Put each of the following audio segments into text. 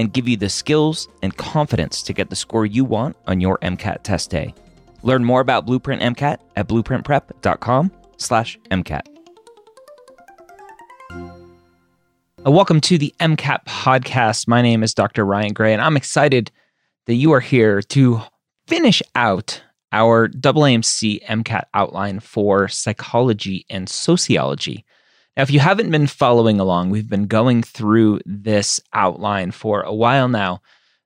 and give you the skills and confidence to get the score you want on your MCAT test day. Learn more about Blueprint MCAT at blueprintprep.com/mcat. Uh, welcome to the MCAT podcast. My name is Dr. Ryan Gray, and I'm excited that you are here to finish out our AAMC MCAT outline for psychology and sociology. Now, if you haven't been following along, we've been going through this outline for a while now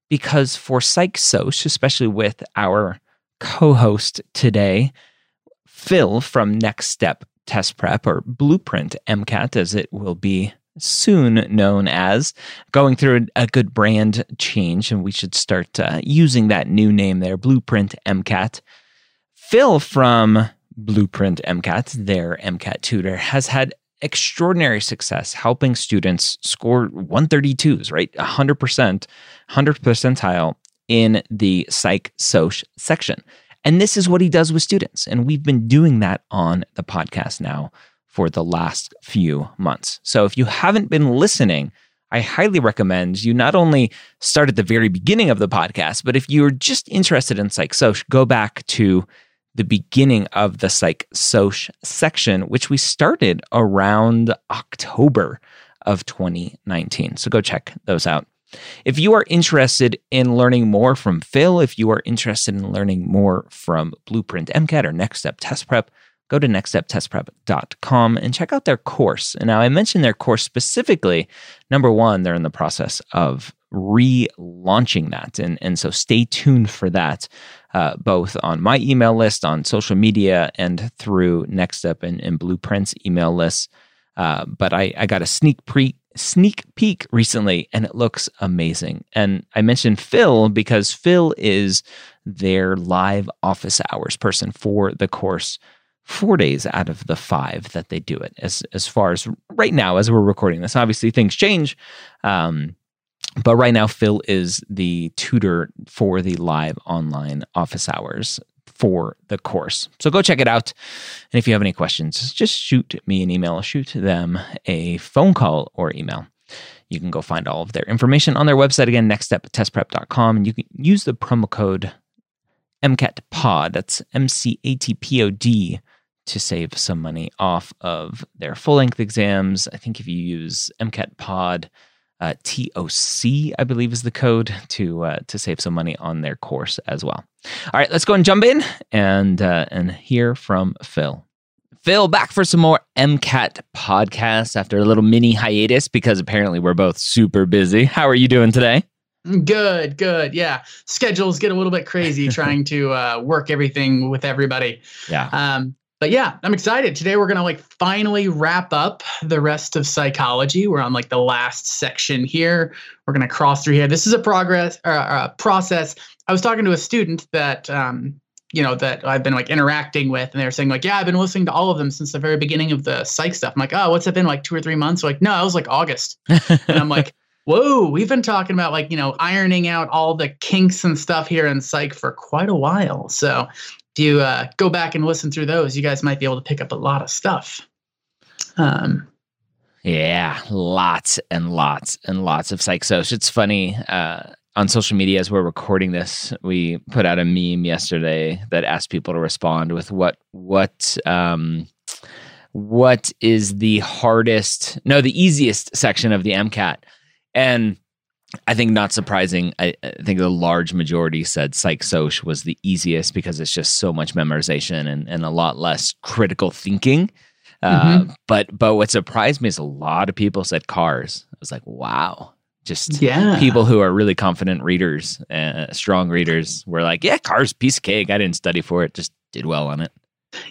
because for Psych Soc, especially with our co host today, Phil from Next Step Test Prep or Blueprint MCAT, as it will be soon known as, going through a, good brand change, and we should start uh, using that new name there, Blueprint MCAT. Phil from Blueprint MCAT, their MCAT tutor, has had extraordinary success helping students score 132s, right? 100%, 100 percentile in the psych soc section. And this is what he does with students. And we've been doing that on the podcast now for the last few months. So if you haven't been listening, I highly recommend you not only start at the very beginning of the podcast, but if you're just interested in psych soc, go back to the beginning of the Psych Soc section, which we started around October of 2019. So go check those out. If you are interested in learning more from Phil, if you are interested in learning more from Blueprint MCAT or Next Step Test Prep, go to nextsteptestprep.com and check out their course. And now I mentioned their course specifically. Number one, they're in the process of relaunching that. And, and so stay tuned for that uh, both on my email list, on social media, and through Next Step and, and Blueprint's email lists. Uh, but I, I got a sneak pre sneak peek recently, and it looks amazing. And I mentioned Phil because Phil is their live office hours person for the course four days out of the five that they do it as as far as right now as we're recording this obviously things change um, but right now, Phil is the tutor for the live online office hours for the course. So go check it out. And if you have any questions, just shoot me an email, shoot them a phone call or email. You can go find all of their information on their website again, nextsteptestprep.com. And you can use the promo code MCATPOD, that's M C A T P O D, to save some money off of their full length exams. I think if you use MCATPOD, uh, TOC, I believe is the code to uh, to save some money on their course as well. All right, let's go and jump in and uh, and hear from Phil. Phil, back for some more MCAT podcast after a little mini hiatus because apparently we're both super busy. How are you doing today? Good, good. Yeah. Schedules get a little bit crazy trying to uh, work everything with everybody. Yeah. Um, but yeah, I'm excited. Today we're gonna like finally wrap up the rest of psychology. We're on like the last section here. We're gonna cross through here. This is a progress or uh, a process. I was talking to a student that um, you know that I've been like interacting with, and they were saying like, yeah, I've been listening to all of them since the very beginning of the psych stuff. I'm like, oh, what's it been like two or three months? They're like, no, it was like August, and I'm like. Whoa, we've been talking about like, you know, ironing out all the kinks and stuff here in psych for quite a while. So if you uh, go back and listen through those, you guys might be able to pick up a lot of stuff. Um, yeah, lots and lots and lots of psych soc. It's funny. Uh, on social media, as we're recording this, we put out a meme yesterday that asked people to respond with what what um, what is the hardest, no, the easiest section of the MCAT, and I think not surprising. I, I, think the large majority said psych was the easiest because it's just so much memorization and, and a lot less critical thinking. Uh, mm-hmm. But but what surprised me is a lot of people said cars. I was like, wow, just yeah. people who are really confident readers, uh, strong readers, were like, yeah, cars, piece of cake. I didn't study for it, just did well on it.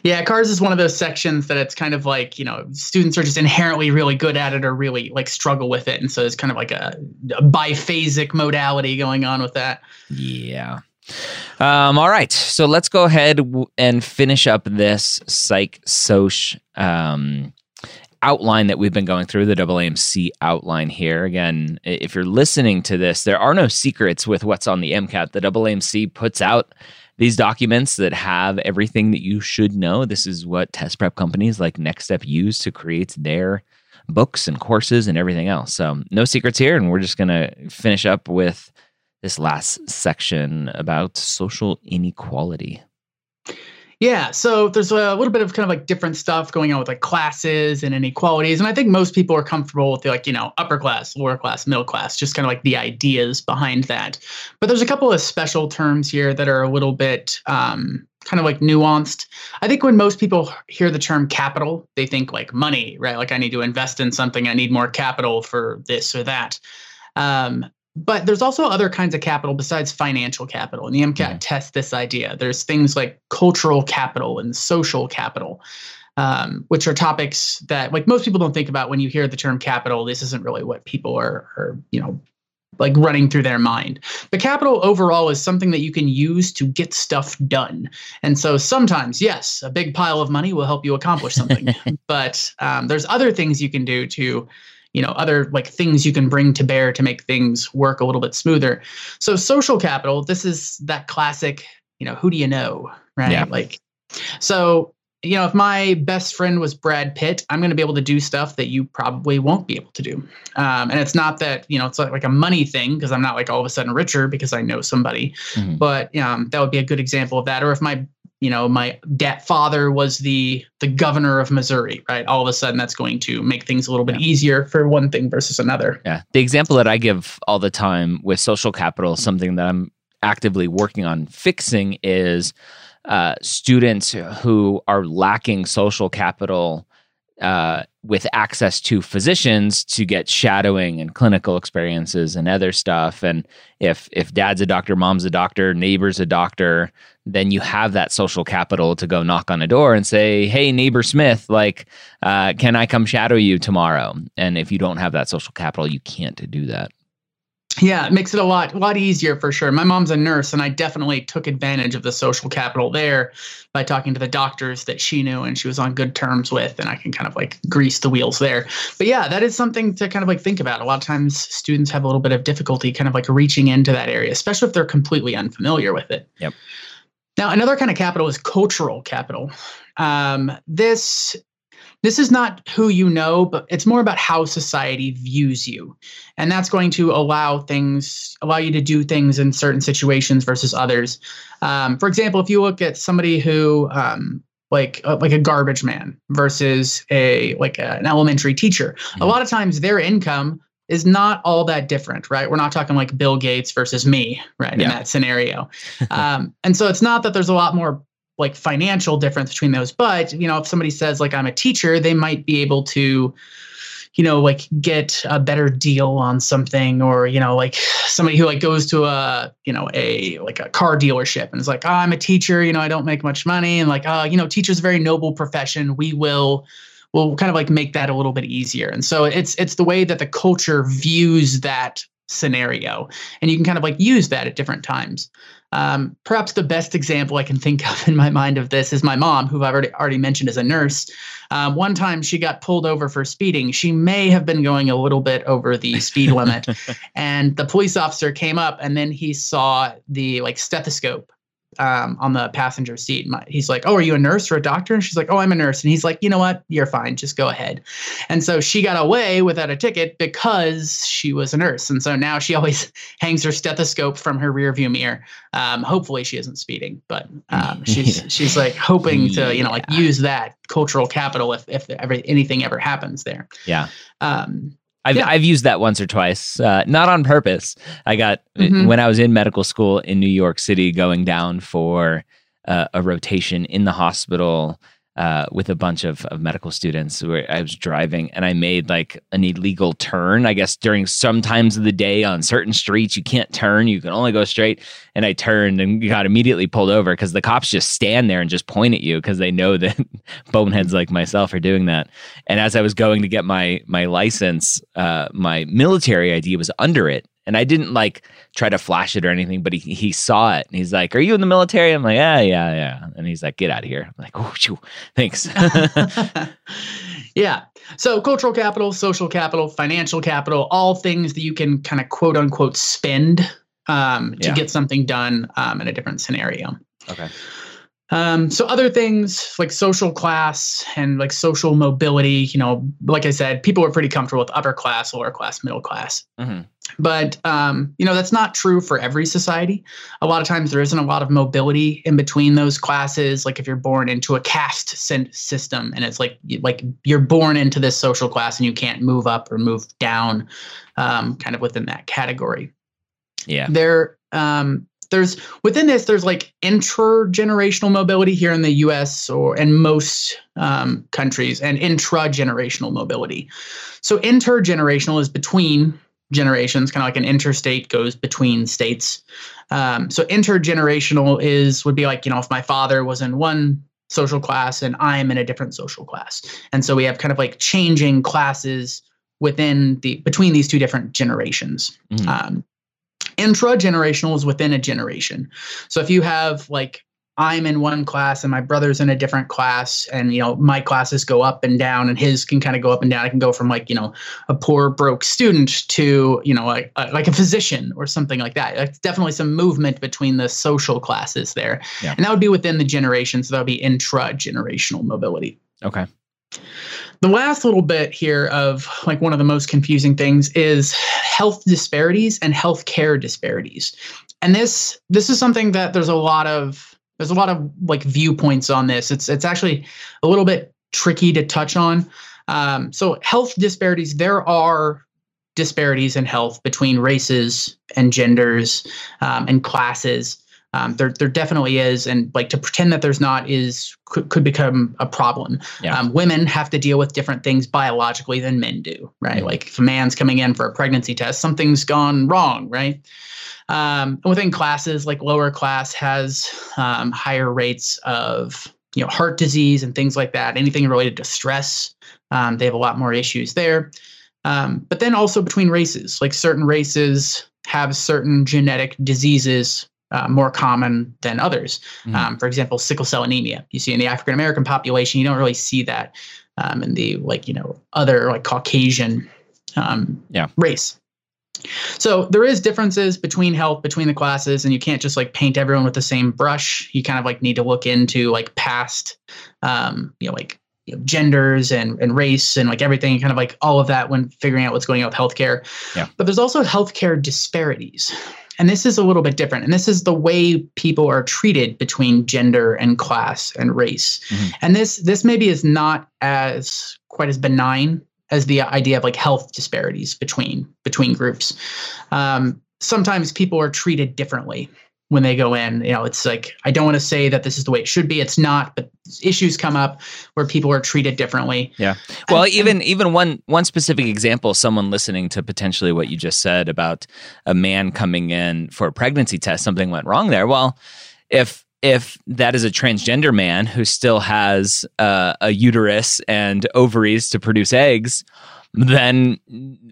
Yeah, cars is one of those sections that it's kind of like, you know, students are just inherently really good at it or really like struggle with it. And so it's kind of like a, a biphasic modality going on with that. Yeah. Um, all right. So let's go ahead and finish up this psych soc um, outline that we've been going through, the AAMC outline here. Again, if you're listening to this, there are no secrets with what's on the MCAT. The AAMC puts out these documents that have everything that you should know. This is what test prep companies like Next Step use to create their books and courses and everything else. So, no secrets here. And we're just going to finish up with this last section about social inequality. Yeah, so there's a little bit of kind of like different stuff going on with like classes and inequalities, and I think most people are comfortable with the, like you know upper class, lower class, middle class, just kind of like the ideas behind that. But there's a couple of special terms here that are a little bit um, kind of like nuanced. I think when most people hear the term capital, they think like money, right? Like I need to invest in something, I need more capital for this or that. Um, but there's also other kinds of capital besides financial capital. And the MCAT mm-hmm. tests this idea. There's things like cultural capital and social capital, um, which are topics that like most people don't think about when you hear the term capital. This isn't really what people are, are you know, like running through their mind. But capital overall is something that you can use to get stuff done. And so sometimes, yes, a big pile of money will help you accomplish something. but um, there's other things you can do to you know other like things you can bring to bear to make things work a little bit smoother. So social capital this is that classic you know who do you know right? Yeah. like so you know if my best friend was brad pitt i'm going to be able to do stuff that you probably won't be able to do. Um, and it's not that you know it's like, like a money thing because i'm not like all of a sudden richer because i know somebody. Mm-hmm. but um, that would be a good example of that. Or if my you know my dad father was the the governor of missouri right? All of a sudden that's going to make things a little bit yeah. easier for one thing versus another. Yeah. The example that i give all the time with social capital something that i'm actively working on fixing is uh, students who are lacking social capital uh, with access to physicians to get shadowing and clinical experiences and other stuff. And if if dad's a doctor, mom's a doctor, neighbor's a doctor, then you have that social capital to go knock on a door and say, "Hey, neighbor Smith, like, uh, can I come shadow you tomorrow?" And if you don't have that social capital, you can't do that. Yeah, it makes it a lot a lot easier for sure. My mom's a nurse and I definitely took advantage of the social capital there by talking to the doctors that she knew and she was on good terms with and I can kind of like grease the wheels there. But yeah, that is something to kind of like think about. A lot of times students have a little bit of difficulty kind of like reaching into that area, especially if they're completely unfamiliar with it. Yep. Now, another kind of capital is cultural capital. Um, this this is not who you know, but it's more about how society views you. And that's going to allow things, allow you to do things in certain situations versus others. Um, for example, if you look at somebody who, um, like uh, like a garbage man versus a like a, an elementary teacher, mm-hmm. a lot of times their income is not all that different, right? We're not talking like Bill Gates versus me, right? Yeah. In that scenario. um, and so it's not that there's a lot more like financial difference between those. But you know if somebody says like i'm a teacher they might be able to you know like get a better deal on something or you know like somebody who like goes to a you know a like a car dealership and is like oh, i'm a teacher you know i don't make much money and like uh you know teacher's very noble profession. We will will kind of like make that a little bit easier. And so it's it's the way that the culture views that scenario and you can kind of like use that at different times um, perhaps the best example I can think of in my mind of this is my mom, who I've already already mentioned as a nurse. Um, one time she got pulled over for speeding. She may have been going a little bit over the speed limit, and the police officer came up, and then he saw the like stethoscope um, on the passenger seat. My, he's like, "Oh, are you a nurse or a doctor?" And she's like, "Oh, I'm a nurse." And he's like, "You know what? You're fine. Just go ahead." And so she got away without a ticket because she was a nurse. And so now she always hangs her stethoscope from her rearview mirror. Um, hopefully, she isn't speeding, but um, she's she's like hoping to you know like use that cultural capital if if ever anything ever happens there. Yeah. Um, I've Yeah. I've used that once or twice, uh, not on purpose. I got Mhm. when I was in medical school in New York City, going down for uh, a rotation in the hospital uh, with a bunch of, of medical students. Where I was driving and I made like an illegal turn. I guess during some times of the day on certain streets you can't turn; you can only go straight. And I turned and got immediately pulled over because the cops just stand there and just point at you because they know that boneheads like myself are doing that. And as I was going to get my my license, uh, my military ID was under it, and I didn't like try to flash it or anything. But he he saw it, and he's like, "Are you in the military?" I'm like, "Yeah, yeah, yeah." And he's like, "Get out of here!" I'm like, "Oh, shoo, thanks." yeah. So cultural capital, social capital, financial capital, all things that you can kind of quote unquote spend um, to Yeah. get something done um, in a different scenario. okay. Um, so other things like social class and like social mobility, you know, like I said, people are pretty comfortable with upper class, lower class, middle class. hmm But um, you know, that's not true for every society. A lot of times there isn't a lot of mobility in between those classes. Like if you're born into a caste system and it's like like you're born into this social class and you can't move up or move down, um, kind of within that category Yeah. there um there's within this there's like intergenerational mobility here in the US or in most um, countries and intragenerational mobility. So intergenerational is between generations, kind of like an interstate goes between states. Um, so intergenerational is would be like you know if my father was in one social class and I'm in a different social class, and so we have kind of like changing classes within the between these two different generations. Mhm. Um, intra-generational is within a generation. So if you have like I'm in one class and my brother's in a different class, and you know my classes go up and down, and his can kind of go up and down. I can go from like you know a poor broke student to you know like a, like a physician or something like that. That's definitely some movement between the social classes there, Yeah. and that would be within the generations. So that would be intra-generational mobility Okay. the last little bit here of like one of the most confusing things is health disparities and healthcare disparities and this this is something that there's a lot of there's a lot of like viewpoints on this. It's it's actually a little bit tricky to touch on. Um, so health disparities there are disparities in health between races and genders um, and classes um, there, there definitely is and like to pretend that there's not is could, could become a problem Yeah. um, women have to deal with different things biologically than men do, right? Mhm. Like if a man's coming in for a pregnancy test, something's gone wrong, right? Um, and within classes, like lower class has um, higher rates of you know heart disease and things like that. Anything related to stress, um, they have a lot more issues there. Um, but then also between races, like certain races have certain genetic diseases uh, more common than others. Mhm. Um, for example, sickle cell anemia. You see in the African American population, you don't really see that um, in the like you know other like Caucasian um, Yeah. race. So there is differences between health between the classes, and you can't just like paint everyone with the same brush. You kind of like need to look into like past, um, you know, like you know, genders and and race and like everything, kind of like all of that when figuring out what's going on with healthcare. Yeah. But there's also healthcare disparities. And this is a little bit different. And this is the way people are treated between gender and class and race. Mhm. And this this maybe is not as quite as benign as the idea of like health disparities between between groups. Um, sometimes people are treated differently when they go in. You know, it's like I don't want to say that this is the way it should be. It's not, but issues come up where people are treated differently. Yeah. Well, And- even even one one specific example, someone listening to potentially what you just said about a man coming in for a pregnancy test, something went wrong there. Well, if if that is a transgender man who still has uh, a uterus and ovaries to produce eggs, then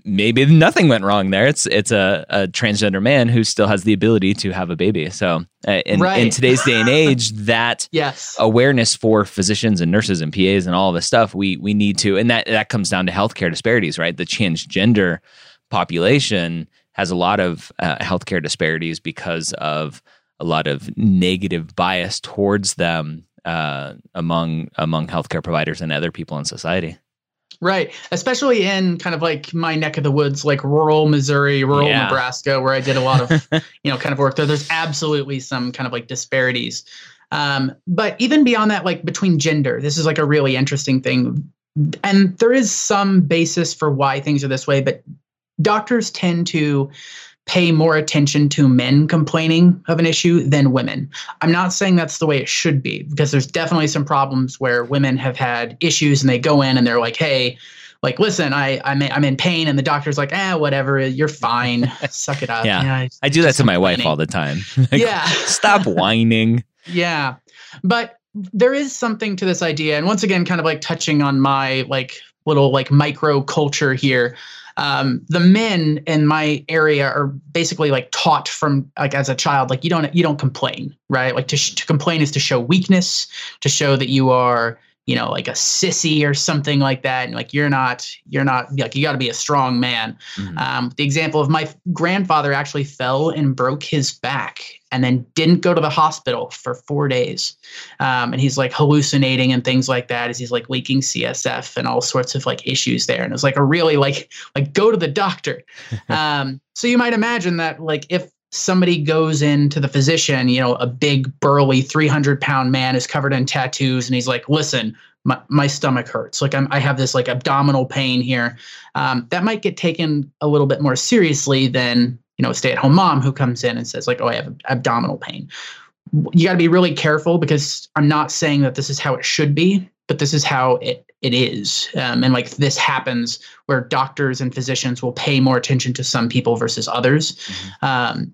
maybe nothing went wrong there. It's it's a, a transgender man who still has the ability to have a baby. So uh, in, in today's day and age, that Yes. awareness for physicians and nurses and PAs and all this stuff we we need to and that that comes down to healthcare disparities right the transgender population has a lot of uh, healthcare disparities because of a lot of negative bias towards them uh, among among healthcare providers and other people in society Right. Especially in kind of like my neck of the woods, like rural Missouri, rural Yeah. Nebraska, where I did a lot of, you know, kind of work there. There's absolutely some kind of like disparities. Um, but even beyond that, like between gender, this is like a really interesting thing. and there is some basis for why things are this way, but doctors tend to pay more attention to men complaining of an issue than women. I'm not saying that's the way it should be because there's definitely some problems where women have had issues and they go in and they're like, "Hey, like listen, I I'm I'm in pain," and the doctor's like, "Ah, whatever, you're fine, suck it up." Yeah, yeah I do that to my wife all the time. like, yeah, stop whining. Yeah, but there is something to this idea, and once again, kind of like touching on my like little like micro culture here. Um, the men in my area are basically like taught from like as a child like you don't you don't complain right? Like to, sh- to complain is to show weakness to show that you are you know like a sissy or something like that. And like you're not you're not like you got to be a strong man. Mm-hmm. um, the example of my grandfather actually fell and broke his back and then didn't go to the hospital for four days. Um, and he's like hallucinating and things like that as he's like leaking csf and all sorts of like issues there. And it was like a really like like go to the doctor. Um, so you might imagine that like if somebody goes into the physician, you know, a big burly 300 pound man is covered in tattoos and he's like, listen, my, my stomach hurts. Like I'm, I have this like abdominal pain here. Um, that might get taken a little bit more seriously than, you know, a stay at home mom who comes in and says like, oh, I have abdominal pain. You got to be really careful because I'm not saying that this is how it should be, but this is how it it is. Um, and like this happens where doctors and physicians will pay more attention to some people versus others. Mm-hmm. Um,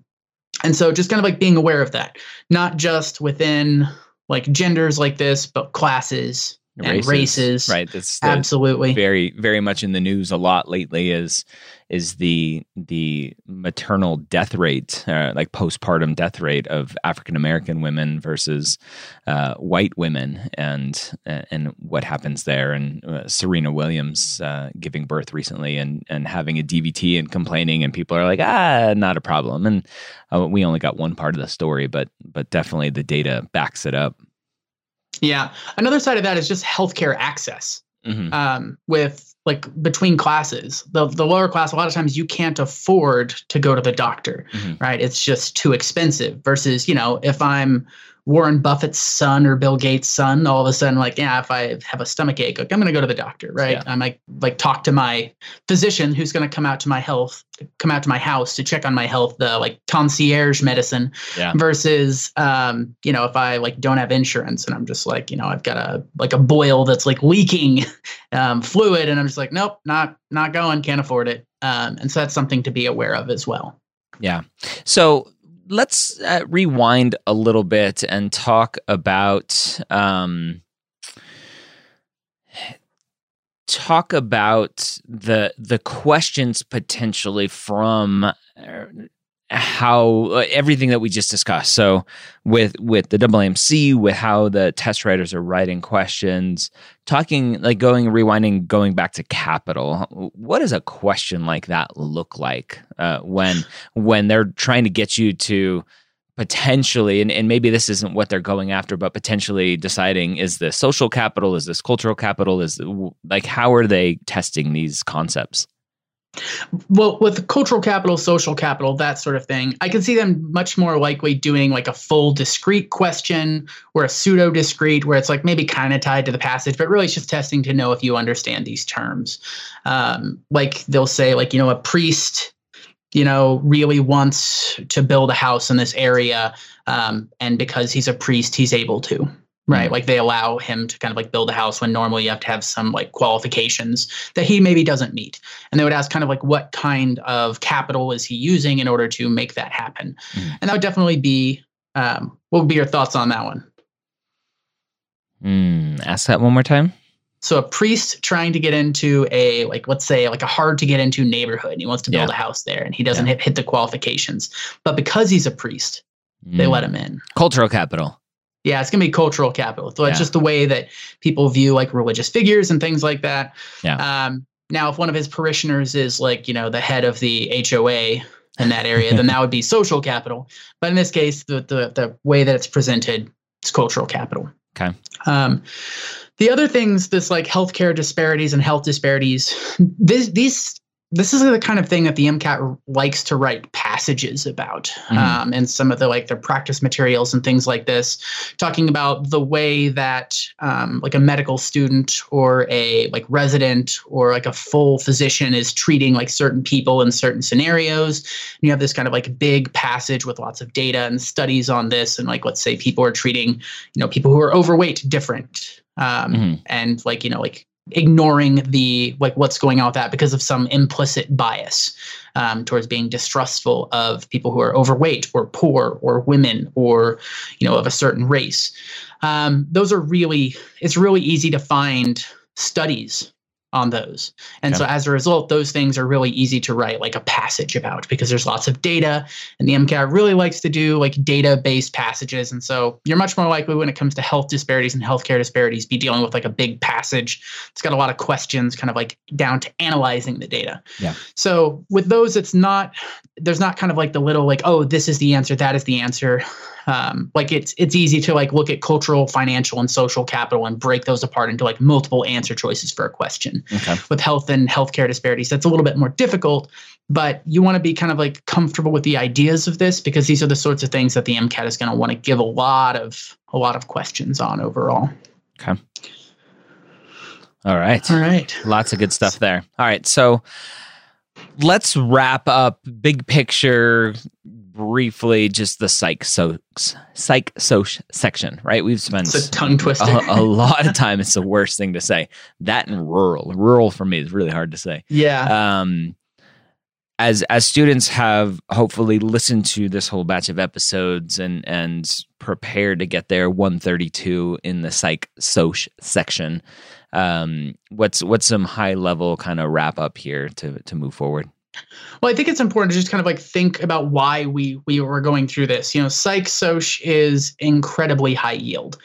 and so just kind of like being aware of that, not just within like genders like this, but classes races, races. right that's absolutely. very very much in the news a lot lately is is the the maternal death rate uh, like postpartum death rate of african american women versus uh, white women and uh, and what happens there. And uh, serena williams uh, giving birth recently and and having a dvt and complaining and people are like ah not a problem. And uh, we only got one part of the story but but definitely the data backs it up yeah. Another side of that is just healthcare access. Mm-hmm. Um, with like between classes, the the lower class, a lot of times you can't afford to go to the doctor, mm-hmm. right? It's just too expensive. Versus, you know, if I'm Warren Buffett's son or Bill Gates' son, all of a sudden, like, yeah, if I have a stomach ache, like, I'm going to go to the doctor, right? Yeah. I might like talk to my physician who's going to come out to my health, come out to my house to check on my health, the like concierge medicine yeah. versus, um, you know, if I like don't have insurance and I'm just like, you know, I've got a like a boil that's like leaking um, fluid and I'm just like, nope, not not going, can't afford it. Um, and so that's something to be aware of as well. Yeah. So let's uh, rewind a little bit and talk about um, talk about the the questions potentially from uh, how uh, everything that we just discussed. So with with the AAMC, with how the test writers are writing questions, talking like going rewinding, going back to capital. What does a question like that look like uh, when when they're trying to get you to potentially and, and maybe this isn't what they're going after but potentially deciding is this social capital is this cultural capital is like how are they testing these concepts well, with cultural capital, social capital, that sort of thing, I can see them much more likely doing like a full discrete question or a pseudo discrete, where it's like maybe kind of tied to the passage, but really it's just testing to know if you understand these terms. Um, like they'll say, like, you know, a priest, you know, really wants to build a house in this area. Um, and because he's a priest, he's able to right. Like they allow him to kind of like build a house when normally you have to have some like qualifications that he maybe doesn't meet and they would ask kind of like what kind of capital is he using in order to make that happen? Mm. and that would definitely be um, what would be your thoughts on that one? Mm, ask that one more time. So a priest trying to get into a like let's say like a hard to get into neighborhood and he wants to build yeah. a house there and he doesn't yeah. hit, hit the qualifications. But because he's a priest mm. they let him in. Cultural capital yeah, it's gonna be cultural capital. So it's yeah. just the way that people view like religious figures and things like that. Yeah. Um, now, if one of his parishioners is like you know the head of the HOA in that area, then that would be social capital. But in this case, the the the way that it's presented is cultural capital. Okay. Um, the other things, this like healthcare disparities and health disparities, this, these this is the kind of thing that the MCAT likes to write passages about, mm-hmm. um, and some of the like their practice materials and things like this, talking about the way that um, like a medical student or a like resident or like a full physician is treating like certain people in certain scenarios. And you have this kind of like big passage with lots of data and studies on this, and like let's say people are treating you know people who are overweight different um, mm-hmm. and like you know like ignoring the like what's going on with that because of some implicit bias um, towards being distrustful of people who are overweight or poor or women or you know of a certain race. Um, those are really it's really easy to find studies on those. And yeah. so as a result, those things are really easy to write like a passage about because there's lots of data and the MCAT really likes to do like data-based passages. And so you're much more likely when it comes to health disparities and healthcare disparities be dealing with like a big passage. It's got a lot of questions kind of like down to analyzing the data. Yeah. So with those, it's not there's not kind of like the little like, oh, this is the answer, that is the answer um, like it's it's easy to like look at cultural financial and social capital and break those apart into like multiple answer choices for a question. Okay. with health and healthcare disparities that's a little bit more difficult but you want to be kind of like comfortable with the ideas of this because these are the sorts of things that the mcat is going to want to give a lot of a lot of questions on overall. Okay. All right. All right. Lots of good stuff there. All right so let's wrap up big picture briefly just the psych so psych soc section, right? We've spent it's a tongue twister. a, a, lot of time. It's the worst thing to say. That and rural. Rural for me is really hard to say. Yeah. Um, as as students have hopefully listened to this whole batch of episodes and and prepared to get their 132 in the psych soc section, um, what's what's some high level kind of wrap up here to to move forward? Well, I think it's important to just kind of like think about why we we were going through this. You know, psych soc is incredibly high yield.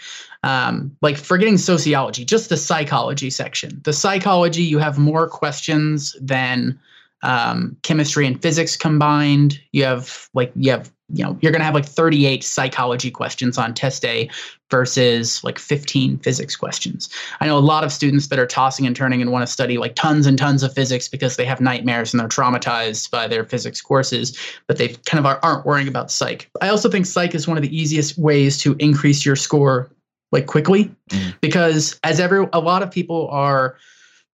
Um, like forgetting sociology, just the psychology section. The psychology, you have more questions than um, chemistry and physics combined. You have like you have you know you're going to have like 38 psychology questions on test day versus like 15 physics questions. I know a lot of students that are tossing and turning and want to study like tons and tons of physics because they have nightmares and they're traumatized by their physics courses, but they kind of aren't worrying about psych. I also think psych is one of the easiest ways to increase your score like quickly mm. because as every a lot of people are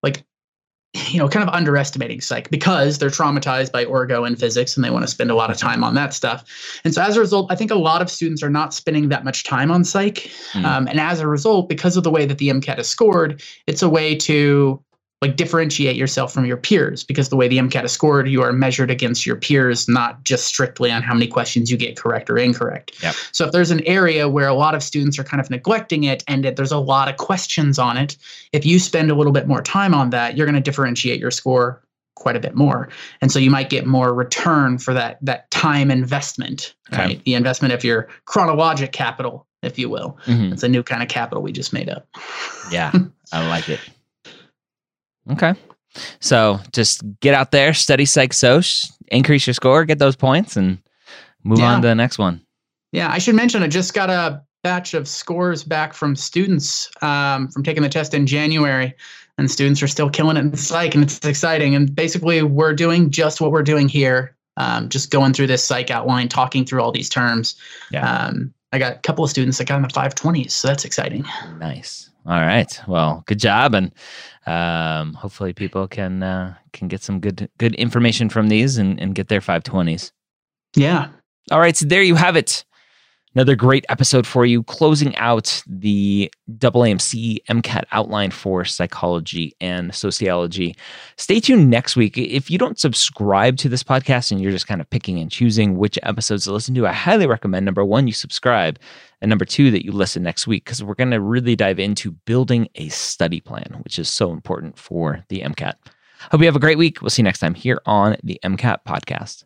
like you know, kind of underestimating psych because they're traumatized by orgo and physics and they want to spend a lot of time on that stuff. And so as a result, I think a lot of students are not spending that much time on psych. Mm. Um, and as a result, because of the way that the MCAT is scored, it's a way to like differentiate yourself from your peers because the way the MCAT is scored, you are measured against your peers, not just strictly on how many questions you get correct or incorrect. Yep. So if there's an area where a lot of students are kind of neglecting it and it, there's a lot of questions on it, if you spend a little bit more time on that, you're going to differentiate your score quite a bit more. And so you might get more return for that that time investment, okay. right? The investment of your chronologic capital, if you will. Mm-hmm. It's a new kind of capital we just made up. Yeah, I like it. Okay. So just get out there, study psych soc, increase your score, get those points, and move yeah. on to the next one. Yeah, I should mention I just got a batch of scores back from students um, from taking the test in January, and students are still killing it in psych, and it's exciting. And basically, we're doing just what we're doing here, um, just going through this psych outline, talking through all these terms. Yeah. Um, I got a couple of students that got in the 520s, so that's exciting. Nice. All right. Well, good job, and um, hopefully people can uh, can get some good good information from these and, and get their 520s. Yeah. All right. So there you have it. Another great episode for you, closing out the AAMC MCAT outline for psychology and sociology. Stay tuned next week. If you don't subscribe to this podcast and you're just kind of picking and choosing which episodes to listen to, I highly recommend number one, you subscribe, and number two, that you listen next week because we're going to really dive into building a study plan, which is so important for the MCAT. Hope you have a great week. We'll see you next time here on the MCAT podcast.